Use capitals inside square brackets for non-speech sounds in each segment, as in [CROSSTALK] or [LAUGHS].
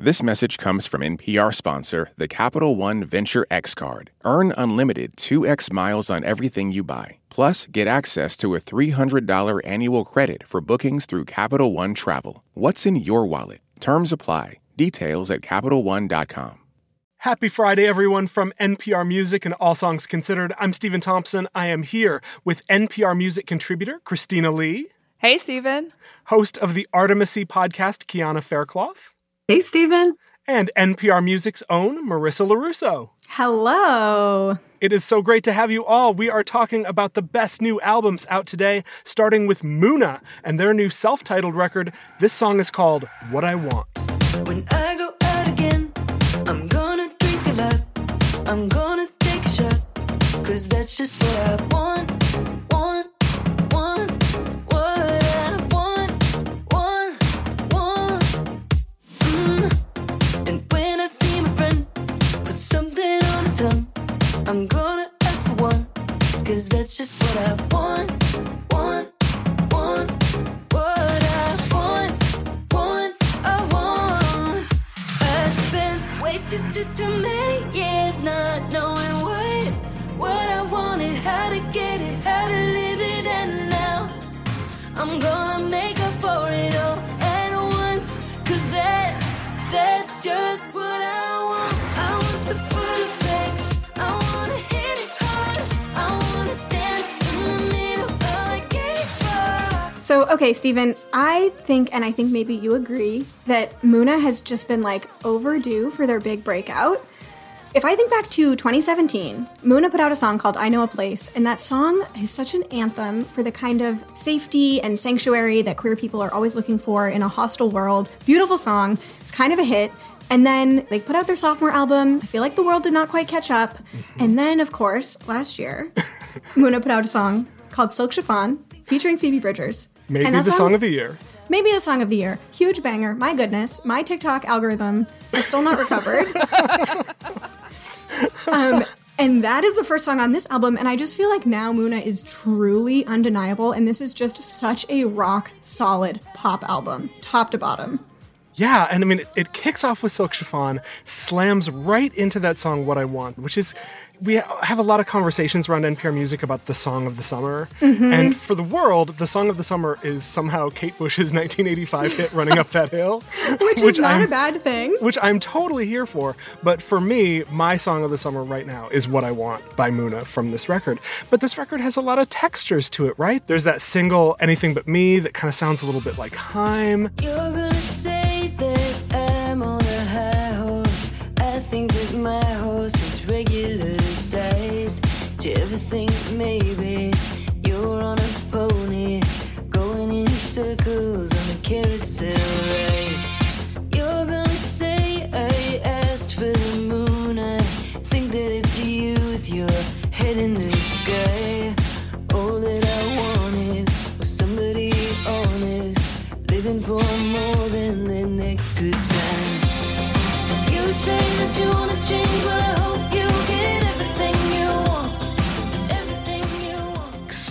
This message comes from NPR sponsor, the Capital One Venture X Card. Earn unlimited 2x miles on everything you buy. Plus, get access to a $300 annual credit for bookings through Capital One Travel. What's in your wallet? Terms apply. Details at CapitalOne.com. Happy Friday, everyone, from NPR Music and All Songs Considered. I'm Stephen Thompson. I am here with NPR Music contributor Christina Lee. Hey, Stephen. Host of the Artemisy podcast, Kiana Faircloth. Hey, Stephen. And NPR Music's own Marissa Lorusso. Hello. It is so great to have you all. We are talking about the best new albums out today, starting with Muna and their new self titled record. This song is called What I Want. When I go out again, I'm gonna drink a lot. I'm gonna take a shot. Cause that's just what I want. Want, okay, Stephen, I think, and I think maybe you agree, that Muna has just been like overdue for their big breakout. If I think back to 2017, Muna put out a song called I Know a Place, and that song is such an anthem for the kind of safety and sanctuary that queer people are always looking for in a hostile world. Beautiful song, it's kind of a hit. And then they put out their sophomore album. I feel like the world did not quite catch up. Mm-hmm. And then, of course, last year, [LAUGHS] Muna put out a song called Silk Chiffon featuring Phoebe Bridgers. Maybe the song of the year. Maybe the song of the year. Huge banger. My goodness. My TikTok algorithm is still not recovered. [LAUGHS] [LAUGHS] um, and that is the first song on this album. And I just feel like now Muna is truly undeniable. And this is just such a rock solid pop album, top to bottom. Yeah, and I mean, it, it kicks off with Silk Chiffon, slams right into that song What I Want, which is, we have a lot of conversations around NPR music about the song of the summer. Mm-hmm. And for the world, the song of the summer is somehow Kate Bush's [LAUGHS] 1985 hit Running Up That Hill. [LAUGHS] Which, is not I'm- a bad thing. Which I'm totally here for. But for me, my song of the summer right now is What I Want by Muna from this record. But this record has a lot of textures to it, right? There's that single Anything But Me that kind of sounds a little bit like Haim.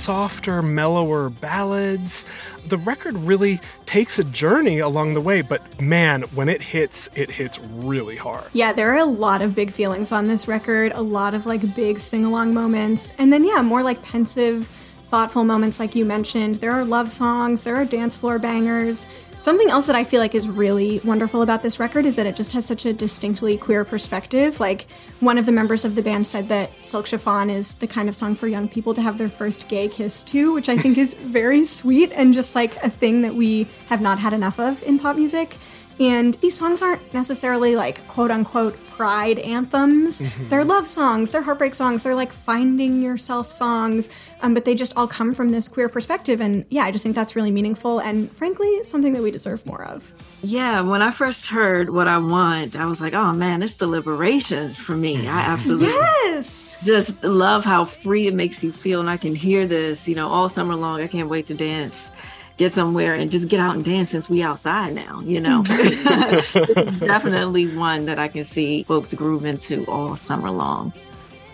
Softer, mellower ballads. The record really takes a journey along the way, but man, when it hits, it hits really hard. Yeah, there are a lot of big feelings on this record, a lot of like big sing along moments, and then, yeah, more like pensive, thoughtful moments, like you mentioned. There are love songs, there are dance floor bangers. Something else that I feel like is really wonderful about this record is that it just has such a distinctly queer perspective. Like, one of the members of the band said that Silk Chiffon is the kind of song for young people to have their first gay kiss to, which I think is [LAUGHS] very sweet and just like a thing that we have not had enough of in pop music. And these songs aren't necessarily like quote unquote pride anthems. They're love songs, they're heartbreak songs, they're like finding yourself songs, um, but they just all come from this queer perspective. And yeah, I just think that's really meaningful and frankly, something that we deserve more of. Yeah, when I first heard what I want, I was like, oh man, it's the liberation for me. I absolutely Yes! just love how free it makes you feel. And I can hear this, you know, all summer long. I can't wait to dance, get somewhere and just get out and dance since we outside now, you know. Mm-hmm. [LAUGHS] Definitely one that I can see folks groove into all summer long.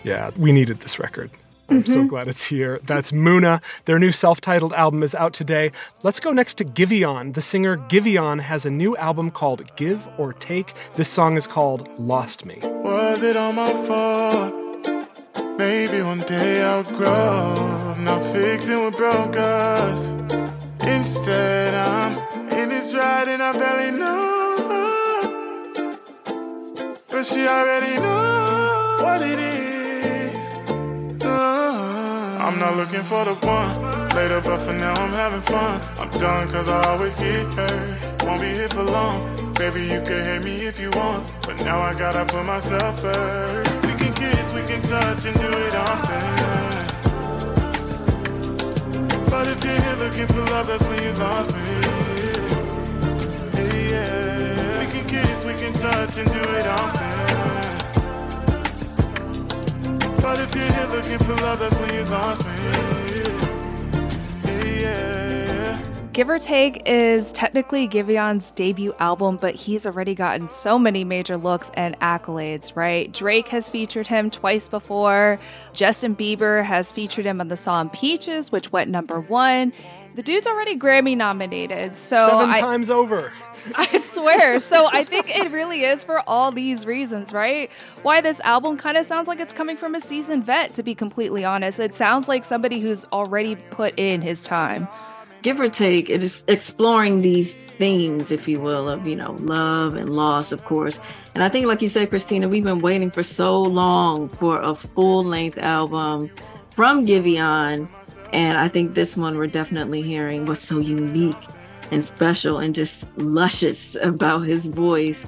Yeah, we needed this record. I'm so mm-hmm. glad it's here. That's Muna. Their new self titled album is out today. Let's go next to Giveon. The singer Giveon has a new album called Give or Take. This song is called Lost Me. Was it all my fault? Maybe one day I'll grow. Not fixing what broke us. Instead, I'm in this ride and I barely know. But she already knows what it is. I'm not looking for the one. Later, but for now, I'm having fun. I'm done cause I always get hurt. Won't be here for long. Baby, you can hate me if you want. But now I gotta put myself first. We can kiss, we can touch and do it often. But if you're here looking for love, that's when you lost me. Yeah, yeah. We can kiss, we can touch and do it often. But if you're here looking for love, that's when you lost me. Yeah, yeah. Give or Take is technically Giveon's debut album, but he's already gotten so many major looks and accolades, right? Drake has featured him twice before. Justin Bieber has featured him on the song Peaches, which went number one. The dude's already Grammy nominated, so Seven I, times over. [LAUGHS] I swear. So I think it really is for all these reasons, right? Why this album kind of sounds like it's coming from a seasoned vet, to be completely honest. It sounds like somebody who's already put in his time. Give or take, it is exploring these themes, if you will, of you know love and loss, of course. And I think, like you said, Christina, we've been waiting for so long for a full length album from Giveon, and I think this one we're definitely hearing what's so unique and special and just luscious [LAUGHS] about his voice.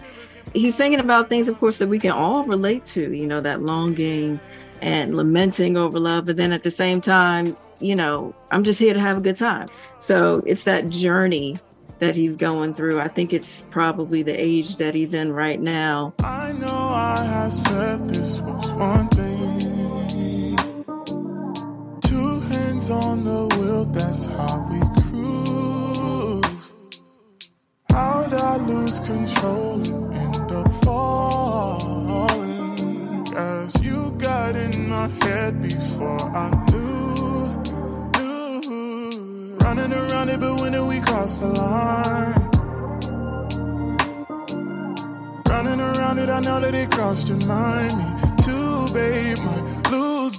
He's singing about things, of course, that we can all relate to. You know, that longing and lamenting over love, but then at the same time, you know, I'm just here to have a good time. So it's that journey that he's going through. I think it's probably the age that he's in right now. I know I have said this was one thing. Two hands on the wheel, that's how we cruise. How'd I lose control and end up falling? Cause you got in my head before I Running around it, but when did we cross the line? Running around it, I know that it crossed your mind. Me too, babe,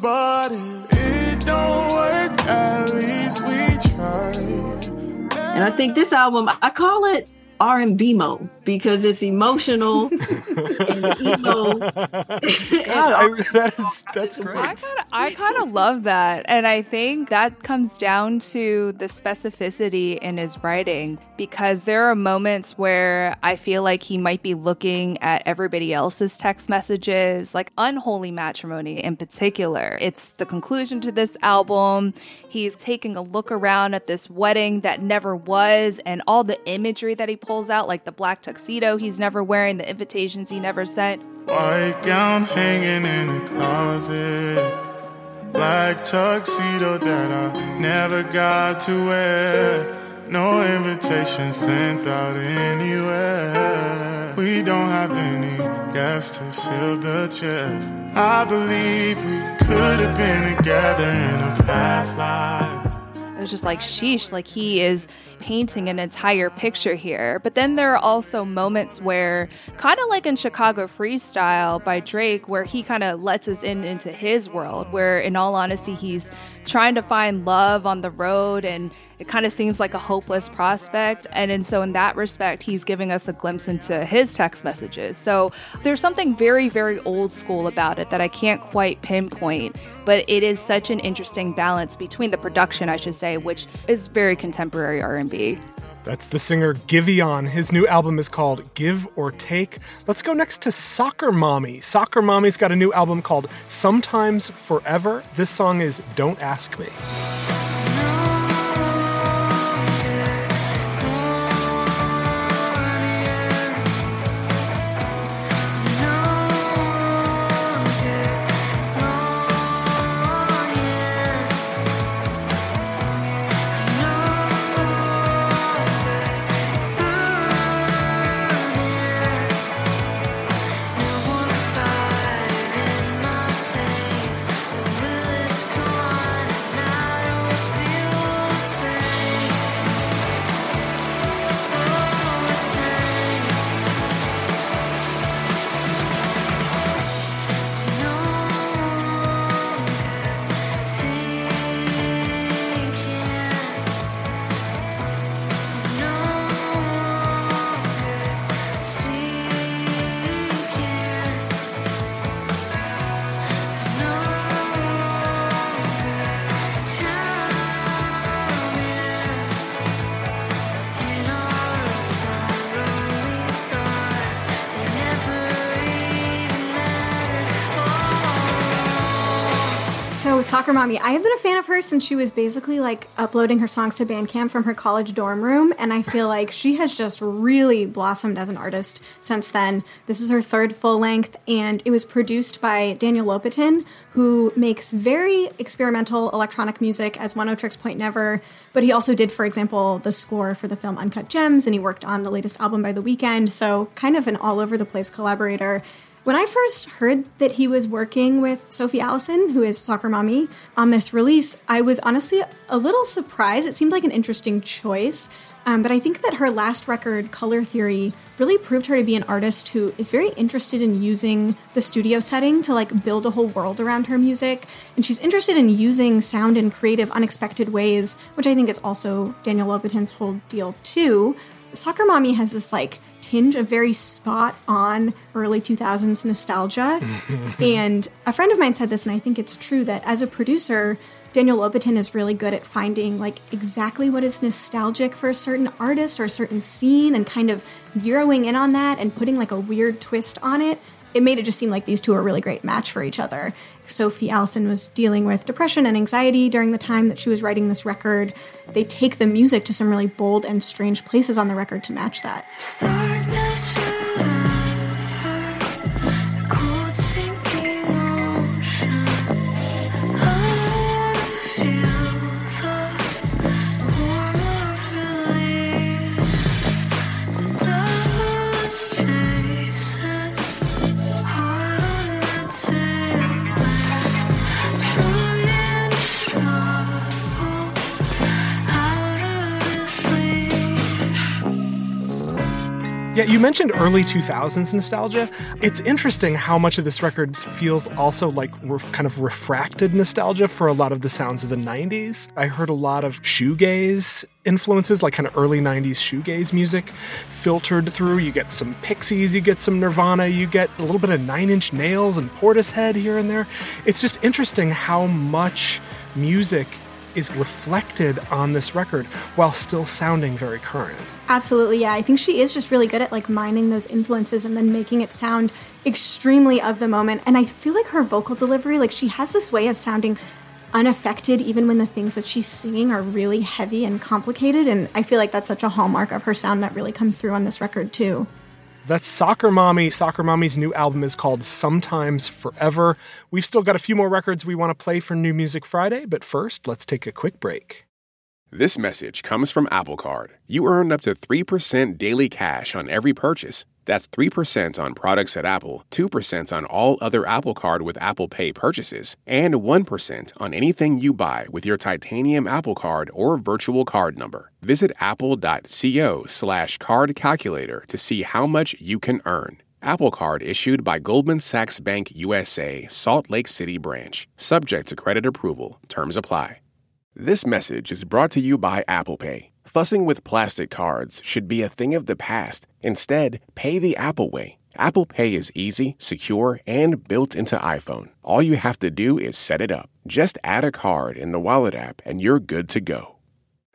but if it don't work, at least we tried. And I think this album, I call it R&B mo because it's emotional [LAUGHS] and emo. [LAUGHS] [LAUGHS] God, I, that is, that's great. I kind of love that, and I think that comes down to the specificity in his writing because there are moments where I feel like he might be looking at everybody else's text messages, like Unholy Matrimony in particular. It's the conclusion to this album. He's taking a look around at this wedding that never was, and all the imagery that he pulls out, like the black tuxedo he's never wearing, the invitations he never sent. White gown hanging in a closet. Black tuxedo that I never got to wear. No invitation sent out anywhere. We don't have any guests to fill the chairs. I believe we could have been together in a past life. It was just like, sheesh, like he is painting an entire picture here. But then there are also moments where, kind of like in Chicago Freestyle by Drake, where he kind of lets us in into his world, where in all honesty, he's trying to find love on the road and it kind of seems like a hopeless prospect. And, and so, in that respect, he's giving us a glimpse into his text messages. So, there's something very, very old school about it that I can't quite pinpoint, but it is such an interesting balance between the production, I should say, which is very contemporary R&B. That's the singer Giveon. His new album is called Give or Take. Let's go next to Soccer Mommy. Soccer Mommy's got a new album called Sometimes Forever. This song is Don't Ask Me. Soccer Mommy. I have been a fan of her since she was basically like uploading her songs to Bandcamp from her college dorm room. And I feel like she has just really blossomed as an artist since then. This is her third full length, and it was produced by Daniel Lopatin, who makes very experimental electronic music as Oneohtrix Point Never. But he also did, for example, the score for the film Uncut Gems, and he worked on the latest album by The Weeknd. So kind of an all over the place collaborator. When I first heard that he was working with Sophie Allison, who is Soccer Mommy, on this release, I was honestly a little surprised. It seemed like an interesting choice. Um, but I think that her last record, Color Theory, really proved her to be an artist who is very interested in using the studio setting to like build a whole world around her music. And she's interested in using sound in creative, unexpected ways, which I think is also Daniel Lopatin's whole deal too. Soccer Mommy has this like tinge of very spot on early 2000s nostalgia. [LAUGHS] and a friend of mine said this, and I think it's true that as a producer, Daniel Lopatin is really good at finding like exactly what is nostalgic for a certain artist or a certain scene and kind of zeroing in on that and putting like a weird twist on it. It made it just seem like these two are a really great match for each other. Sophie Allison was dealing with depression and anxiety during the time that she was writing this record. They take the music to some really bold and strange places on the record to match that. You mentioned early 2000s nostalgia. It's interesting how much of this record feels also like re- kind of refracted nostalgia for a lot of the sounds of the 90s. I heard a lot of shoegaze influences, like kind of early 90s shoegaze music filtered through. You get some Pixies, you get some Nirvana, you get a little bit of Nine Inch Nails and Portishead here and there. It's just interesting how much music is reflected on this record while still sounding very current. Absolutely, yeah. I think she is just really good at like mining those influences and then making it sound extremely of the moment. And I feel like her vocal delivery, like she has this way of sounding unaffected even when the things that she's singing are really heavy and complicated. And I feel like that's such a hallmark of her sound that really comes through on this record too. That's Soccer Mommy. Soccer Mommy's new album is called Sometimes Forever. We've still got a few more records we want to play for New Music Friday, but first, let's take a quick break. This message comes from Apple Card. You earn up to 3% daily cash on every purchase. That's 3% on products at Apple, 2% on all other Apple Card with Apple Pay purchases, and 1% on anything you buy with your titanium Apple Card or virtual card number. Visit apple.co slash card calculator to see how much you can earn. Apple Card issued by Goldman Sachs Bank USA, Salt Lake City branch. Subject to credit approval. Terms apply. This message is brought to you by Apple Pay. Fussing with plastic cards should be a thing of the past. Instead, pay the Apple way. Apple Pay is easy, secure, and built into iPhone. All you have to do is set it up. Just add a card in the Wallet app and you're good to go.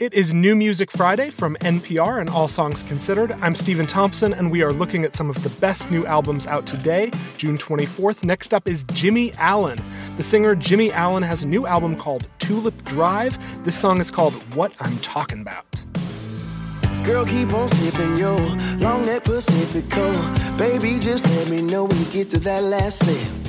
It is New Music Friday from NPR and All Songs Considered. I'm Stephen Thompson, and we are looking at some of the best new albums out today, June 24th. Next up is Jimmie Allen. The singer Jimmie Allen has a new album called Tulip Drive. This song is called What I'm Talking About. Girl, keep on sipping, yo. Long that Pacifico. Baby, just let me know when you get to that last sip.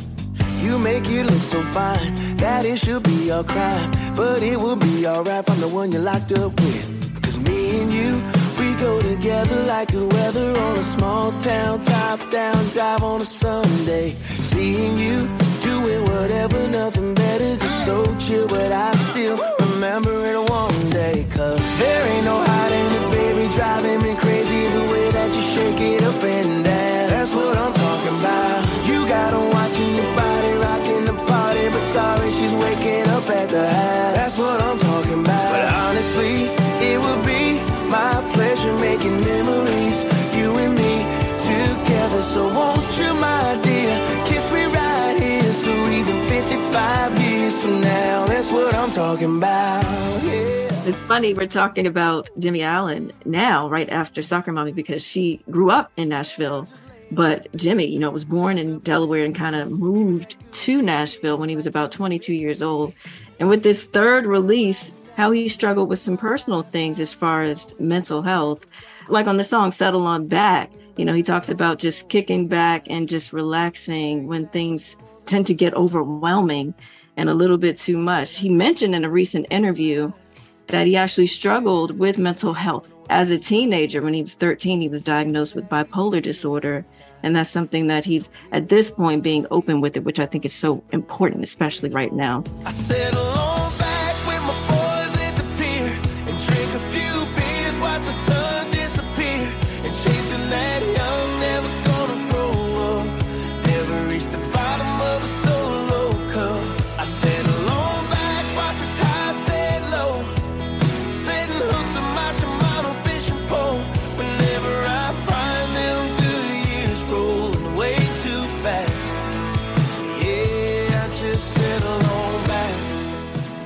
You make it look so fine that it should be a crime. But it will be alright from the one you're locked up with. Cause me and you, we go together like good weather on a small town, top down drive on a Sunday. Seeing you doing whatever, nothing better, just so chill. But I still remember it one day. Cause there ain't no hiding it, baby, driving me crazy the way that you shake it up and So won't you, my dear, kiss me right here. So even 55 years from now, that's what I'm talking about. Yeah. It's funny we're talking about Jimmie Allen now, right after Soccer Mommy, because she grew up in Nashville. But Jimmie, you know, was born in Delaware and kind of moved to Nashville when he was about 22 years old. And with this third release, how he struggled with some personal things as far as mental health. Like on the song Settle on Back, you know, he talks about just kicking back and just relaxing when things tend to get overwhelming and a little bit too much. He mentioned in a recent interview that he actually struggled with mental health. As a teenager, when he was 13, he was diagnosed with bipolar disorder. And that's something that he's at this point being open with it, which I think is so important, especially right now.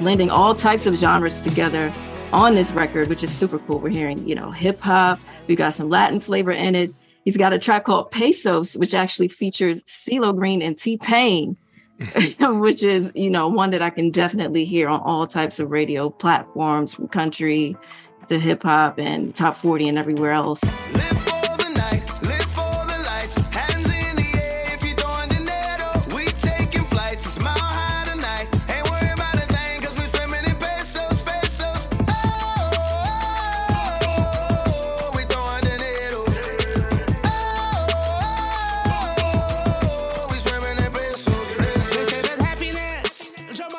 Blending all types of genres together on this record, which is super cool. We're hearing, you know, hip hop, we got some Latin flavor in it. He's got a track called Pesos, which actually features CeeLo Green and T Pain, [LAUGHS] which is, you know, one that I can definitely hear on all types of radio platforms from country to hip hop and top 40 and everywhere else.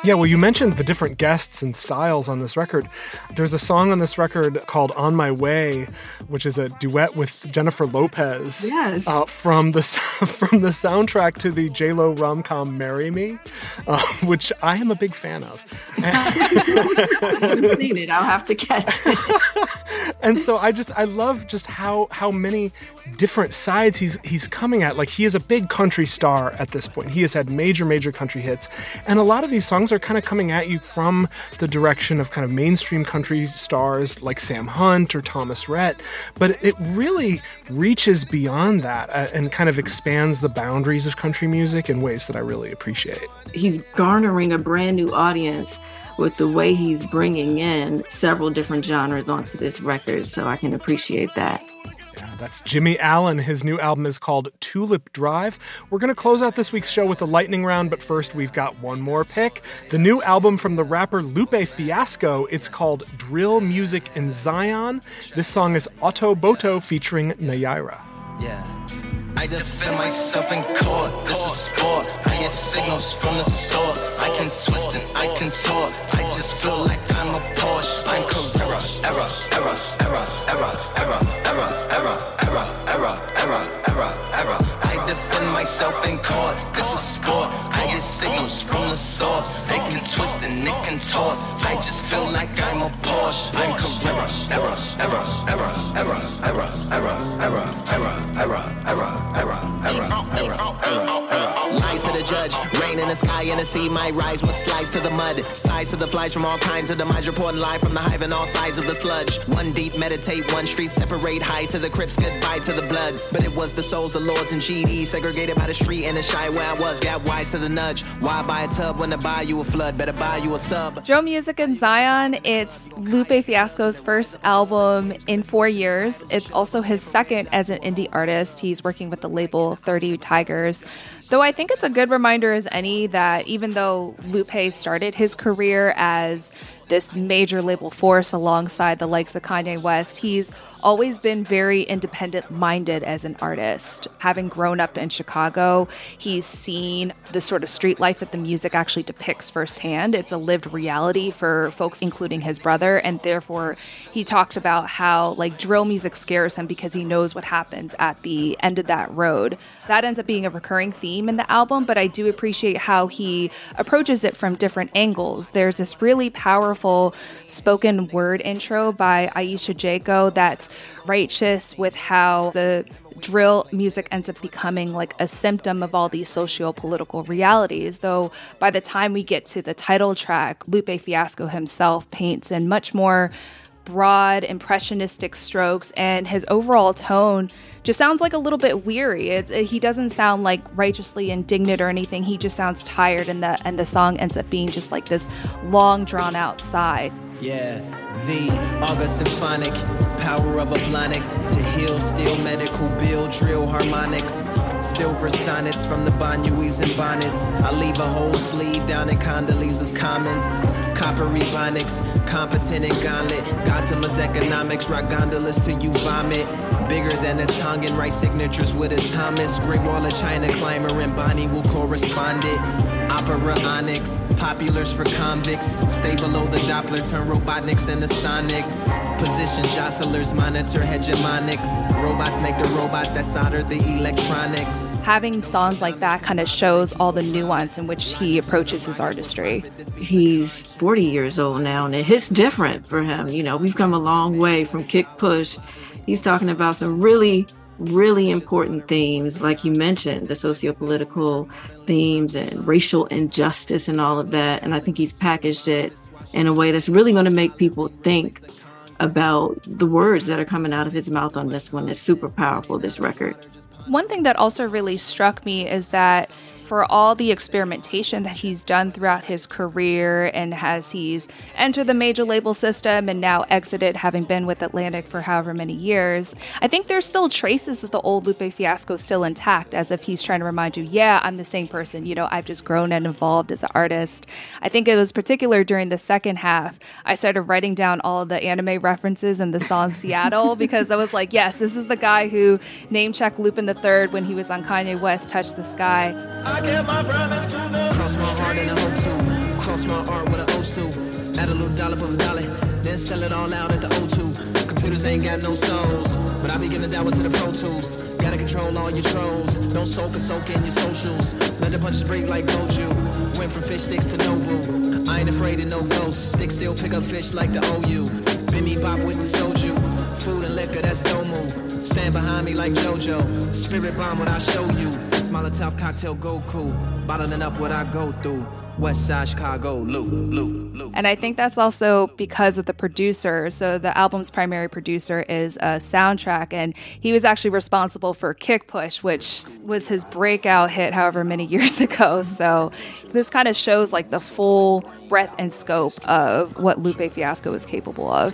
Yeah, well, you mentioned the different guests and styles on this record. There's a song on this record called "On My Way," which is a duet with Jennifer Lopez. Yes. uh, from the [LAUGHS] from the soundtrack to the J Lo rom com "Marry Me," uh, which I am a big fan of. I haven't seen it. I'll have to catch it. [LAUGHS] and so I just I love just how how many different sides he's he's coming at. Like he is a big country star at this point. He has had major major country hits, and a lot of these songs are kind of coming at you from the direction of kind of mainstream country stars like Sam Hunt or Thomas Rhett. But it really reaches beyond that uh, and kind of expands the boundaries of country music in ways that I really appreciate. he's garnering a brand new audience with the way he's bringing in several different genres onto this record. So I can appreciate that. That's Jimmie Allen. His new album is called Tulip Drive. We're going to close out this week's show with the lightning round, but first we've got one more pick. The new album from the rapper Lupe Fiasco. It's called Drill Music in Zion. This song is Autoboto featuring Nayirah. Yeah. I defend myself in court. This is sport. I get signals from the source. I can twist and I can contort. I just feel like I'm a Porsche. I'm Carrera. Error, error, error, error, error, error, error, error, error myself in court. This is sport. I get signals from the source. I can twist and it contorts. I just feel like I'm a Porsche. I'm Carrera. Error, error, error, error, error, error, error, error, error, error, error, error, error, error. Lies to the judge, rain in the sky and the sea might rise with slides to the mud, slides to the flies from all kinds of demise, reporting live from the hive and all sides of the sludge. One deep, meditate, one street, separate, high to the crips, goodbye to the bloods. But it was the souls, the lords, and GD, segregated by the street and the shy where I was, got wise to the nudge. Why buy a tub when to buy you a flood? Better buy you a sub. Drill Music in Zion, it's Lupe Fiasco's first album in four years. It's also his second as an indie artist. He's working with the label 30 Tigers. Though I think it's a good reminder as any that even though Lupe started his career as this major label force alongside the likes of Kanye West, he's always been very independent minded as an artist. Having grown up in Chicago, he's seen the sort of street life that the music actually depicts firsthand. It's a lived reality for folks, including his brother, and therefore he talked about how like drill music scares him because he knows what happens at the end of that road. That ends up being a recurring theme in the album, but I do appreciate how he approaches it from different angles. There's this really powerful spoken word intro by Ayesha Jaco that's righteous with how the drill music ends up becoming like a symptom of all these socio-political realities. Though by the time we get to the title track, Lupe Fiasco himself paints in much more broad impressionistic strokes and his overall tone just sounds like a little bit weary. It, it, he doesn't sound like righteously indignant or anything. He just sounds tired and the and the song ends up being just like this long drawn out sigh. Yeah the august symphonic power of a blonic to heal steel medical bill drill harmonics silver sonnets from the Banyuis and bonnets. I leave a whole sleeve down in Condoleezza's comments. Coppery bonics, competent and gauntlet. Gotama's economics, rock gondolas till you vomit. Bigger than a tongue and write signatures with a Thomas. Great Wall of China climber and Bonnie will correspond it. Opera onyx, populars for convicts. Stay below the Doppler, turn robotniks into sonics. Position jostlers, monitor hegemonics. Robots make the robots that solder the electronics. Having songs like that kind of shows all the nuance in which he approaches his artistry. He's 40 years old now, and it hits different for him. You know, we've come a long way from kick push. He's talking about some really really important themes, like you mentioned, the socio-political themes and racial injustice and all of that. And I think he's packaged it in a way that's really going to make people think about the words that are coming out of his mouth on this one. It's super powerful, this record. One thing that also really struck me is that for all the experimentation that he's done throughout his career and as he's entered the major label system and now exited, having been with Atlantic for however many years, I think there's still traces of the old Lupe Fiasco still intact, as if he's trying to remind you, yeah, I'm the same person. You know, I've just grown and evolved as an artist. I think it was particular during the second half. I started writing down all the anime references in the song [LAUGHS] Seattle because I was like, yes, this is the guy who name checked Lupin the Third when he was on Kanye West Touch the Sky. Kept my promise to the Cross my heart and I hope to Cross my heart with an Osu Add a little dollop of dolly Then sell it all out at the O2 Computers ain't got no souls But I be giving one to the Pro Tools. Gotta control all your trolls. Don't soak or soak in your socials. Let the punches break like Goju. Went from fish sticks to Nobu. I ain't afraid of no ghosts. Stick still pick up fish like the OU Bimmy bop with the soju. Food and liquor, that's Domu Stand behind me like JoJo. Spirit bomb what I show you Molotov cocktail Goku, bottling up what I go through. West Side Chicago. And I think that's also because of the producer. So the album's primary producer is a Soundtrakk, and he was actually responsible for Kick Push, which was his breakout hit however many [LAUGHS] years ago. So this kind of shows like the full breadth and scope of what Lupe Fiasco is capable of.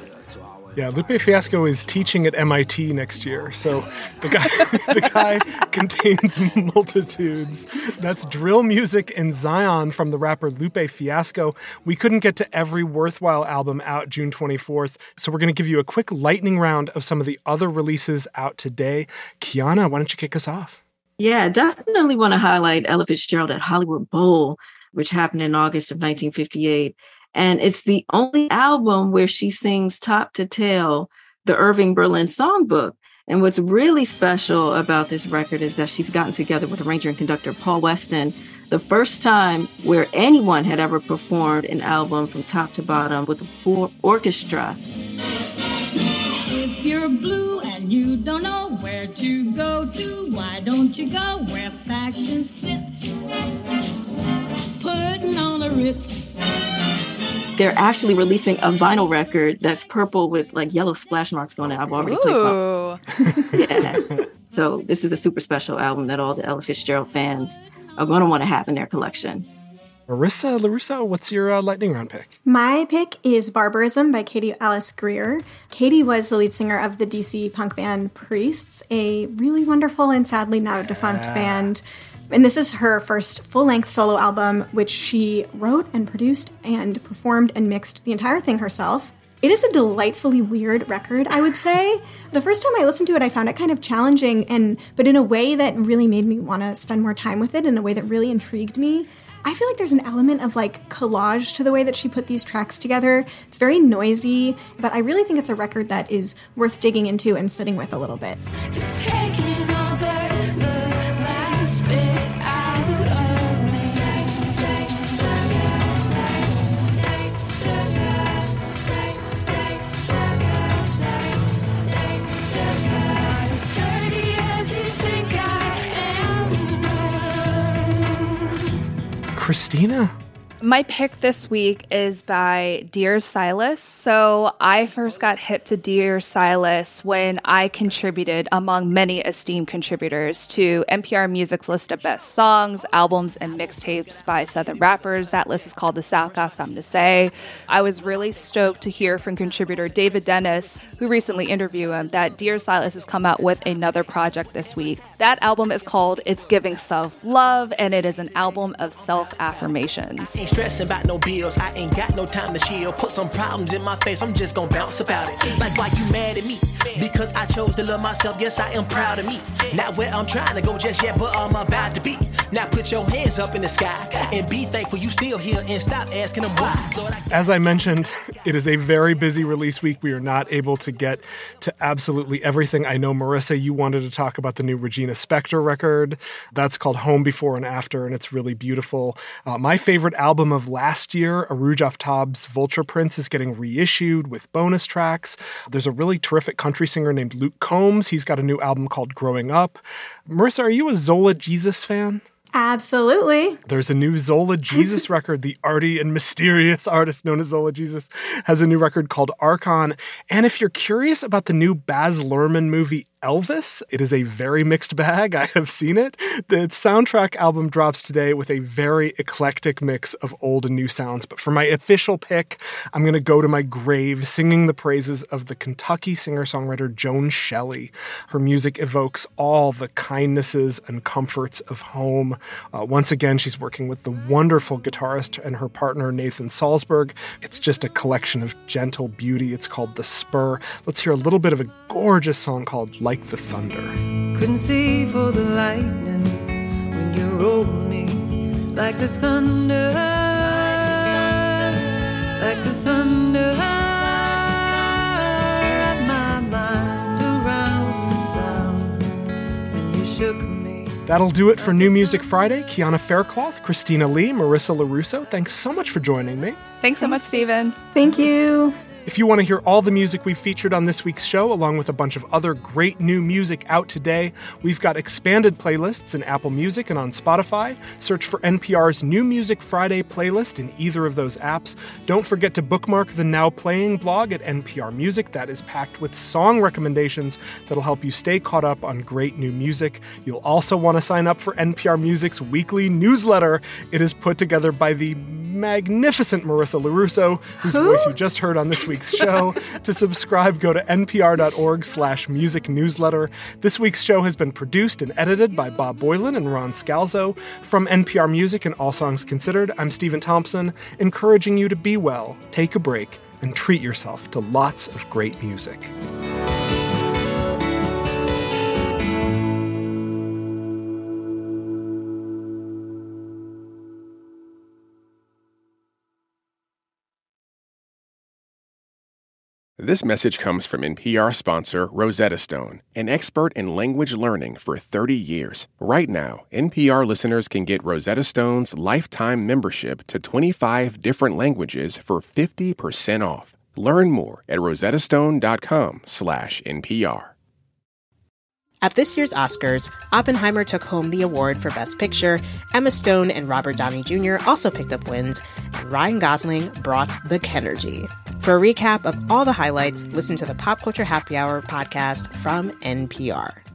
Yeah, Lupe Fiasco is teaching at MIT next year. So the guy [LAUGHS] the guy contains multitudes. That's drill music in Zion from the rapper Lupe Fiasco. We couldn't get to every worthwhile album out June 24th, so we're going to give you a quick lightning round of some of the other releases out today. Kiana, why don't you kick us off? Yeah, definitely want to highlight Ella Fitzgerald at Hollywood Bowl, which happened in August of 1958. And it's the only album where she sings top to tail the Irving Berlin songbook. And what's really special about this record is that she's gotten together with arranger and conductor Paul Weston, the first time where anyone had ever performed an album from top to bottom with a full orchestra. If you're blue and you don't know where to go to, why don't you go where fashion sits? Putting on a Ritz they're actually releasing a vinyl record that's purple with like yellow splash marks on it. I've already Ooh. placed my [LAUGHS] yeah. So this is a super special album that all the Ella Fitzgerald fans are going to want to have in their collection. Marissa Lorusso, what's your uh, lightning round pick? My pick is Barbarism by Katie Alice Greer. Katie was the lead singer of the DC punk band Priests, a really wonderful and sadly now defunct yeah. band and this is her first full length solo album, which she wrote and produced and performed and mixed the entire thing herself. It is a delightfully weird record, I would say. The first time I listened to it, I found it kind of challenging, and but in a way that really made me want to spend more time with it, in a way that really intrigued me. I feel like there's an element of like collage to the way that she put these tracks together. It's very noisy, but I really think it's a record that is worth digging into and sitting with a little bit. Christina? My pick this week is by Dear Silas. So I first got hip to Dear Silas when I contributed, among many esteemed contributors, to NPR Music's list of best songs, albums, and mixtapes by Southern rappers. That list is called The South Got Something to Say. I was really stoked to hear from contributor David Dennis, who recently interviewed him, that Dear Silas has come out with another project this week. That album is called It's Giving Self Love, and it is an album of self affirmations ain't stressing about no bills. I ain't got no time to chill. Put some problems in my face, I'm just gonna bounce about it. Like, why you mad at me? Because I chose to love myself, yes, I am proud of me. Not where I'm trying to go just yet, but I'm about to be. Now put your hands up in the sky and be thankful you still here and stop asking them why. As I mentioned, it is a very busy release week. We are not able to get to absolutely everything. I know, Marissa, you wanted to talk about the new Regina Spektor record. That's called Home Before and After, and it's really beautiful. Uh, my favorite album of last year, Arooj Aftab's Vulture Prince, is getting reissued with bonus tracks. There's a really terrific country singer named Luke Combs. He's got a new album called Growing Up. Marissa, are you a Zola Jesus fan? Absolutely. There's a new Zola [LAUGHS] Jesus record. The arty and mysterious artist known as Zola Jesus has a new record called Arkhon. And if you're curious about the new Baz Luhrmann movie Elvis, it is a very mixed bag. I have seen it. The soundtrack album drops today with a very eclectic mix of old and new sounds. But for my official pick, I'm going to go to my grave singing the praises of the Kentucky singer songwriter Joan Shelley. Her music evokes all the kindnesses and comforts of home. Uh, once again, she's working with the wonderful guitarist and her partner Nathan Salsburg. It's just a collection of gentle beauty. It's called The Spur. Let's hear a little bit of a gorgeous song called Like the Thunder. Couldn't see for the lightning when you rolled me like the thunder, like the thunder. My mind around the sound, and you shook me. That'll do it for New Music Friday. Kiana Faircloth, Christina Lee, Marissa Lorusso, thanks so much for joining me. Thanks so much, Stephen. Thank you. If you want to hear all the music we've featured on this week's show, along with a bunch of other great new music out today, we've got expanded playlists in Apple Music and on Spotify. Search for NPR's New Music Friday playlist in either of those apps. Don't forget to bookmark the Now Playing blog at NPR Music. That is packed with song recommendations that'll help you stay caught up on great new music. You'll also want to sign up for NPR Music's weekly newsletter. It is put together by the magnificent Marissa Lorusso, whose Who? voice you just heard on this week's show. to subscribe, go to npr.org slash music newsletter. This week's show has been produced and edited by Bob Boilen and Ron Scalzo. From NPR Music and All Songs Considered, I'm Stephen Thompson, encouraging you to be well, take a break, and treat yourself to lots of great music. This message comes from NPR sponsor Rosetta Stone, an expert in language learning for 30 years. Right now, NPR listeners can get Rosetta Stone's lifetime membership to 25 different languages for 50% off. Learn more at rosettastone.com/npr. At this year's Oscars, Oppenheimer took home the award for Best Picture. Emma Stone and Robert Downey Jr. also picked up wins, and Ryan Gosling brought the Kenergy. For a recap of all the highlights, listen to the Pop Culture Happy Hour podcast from NPR.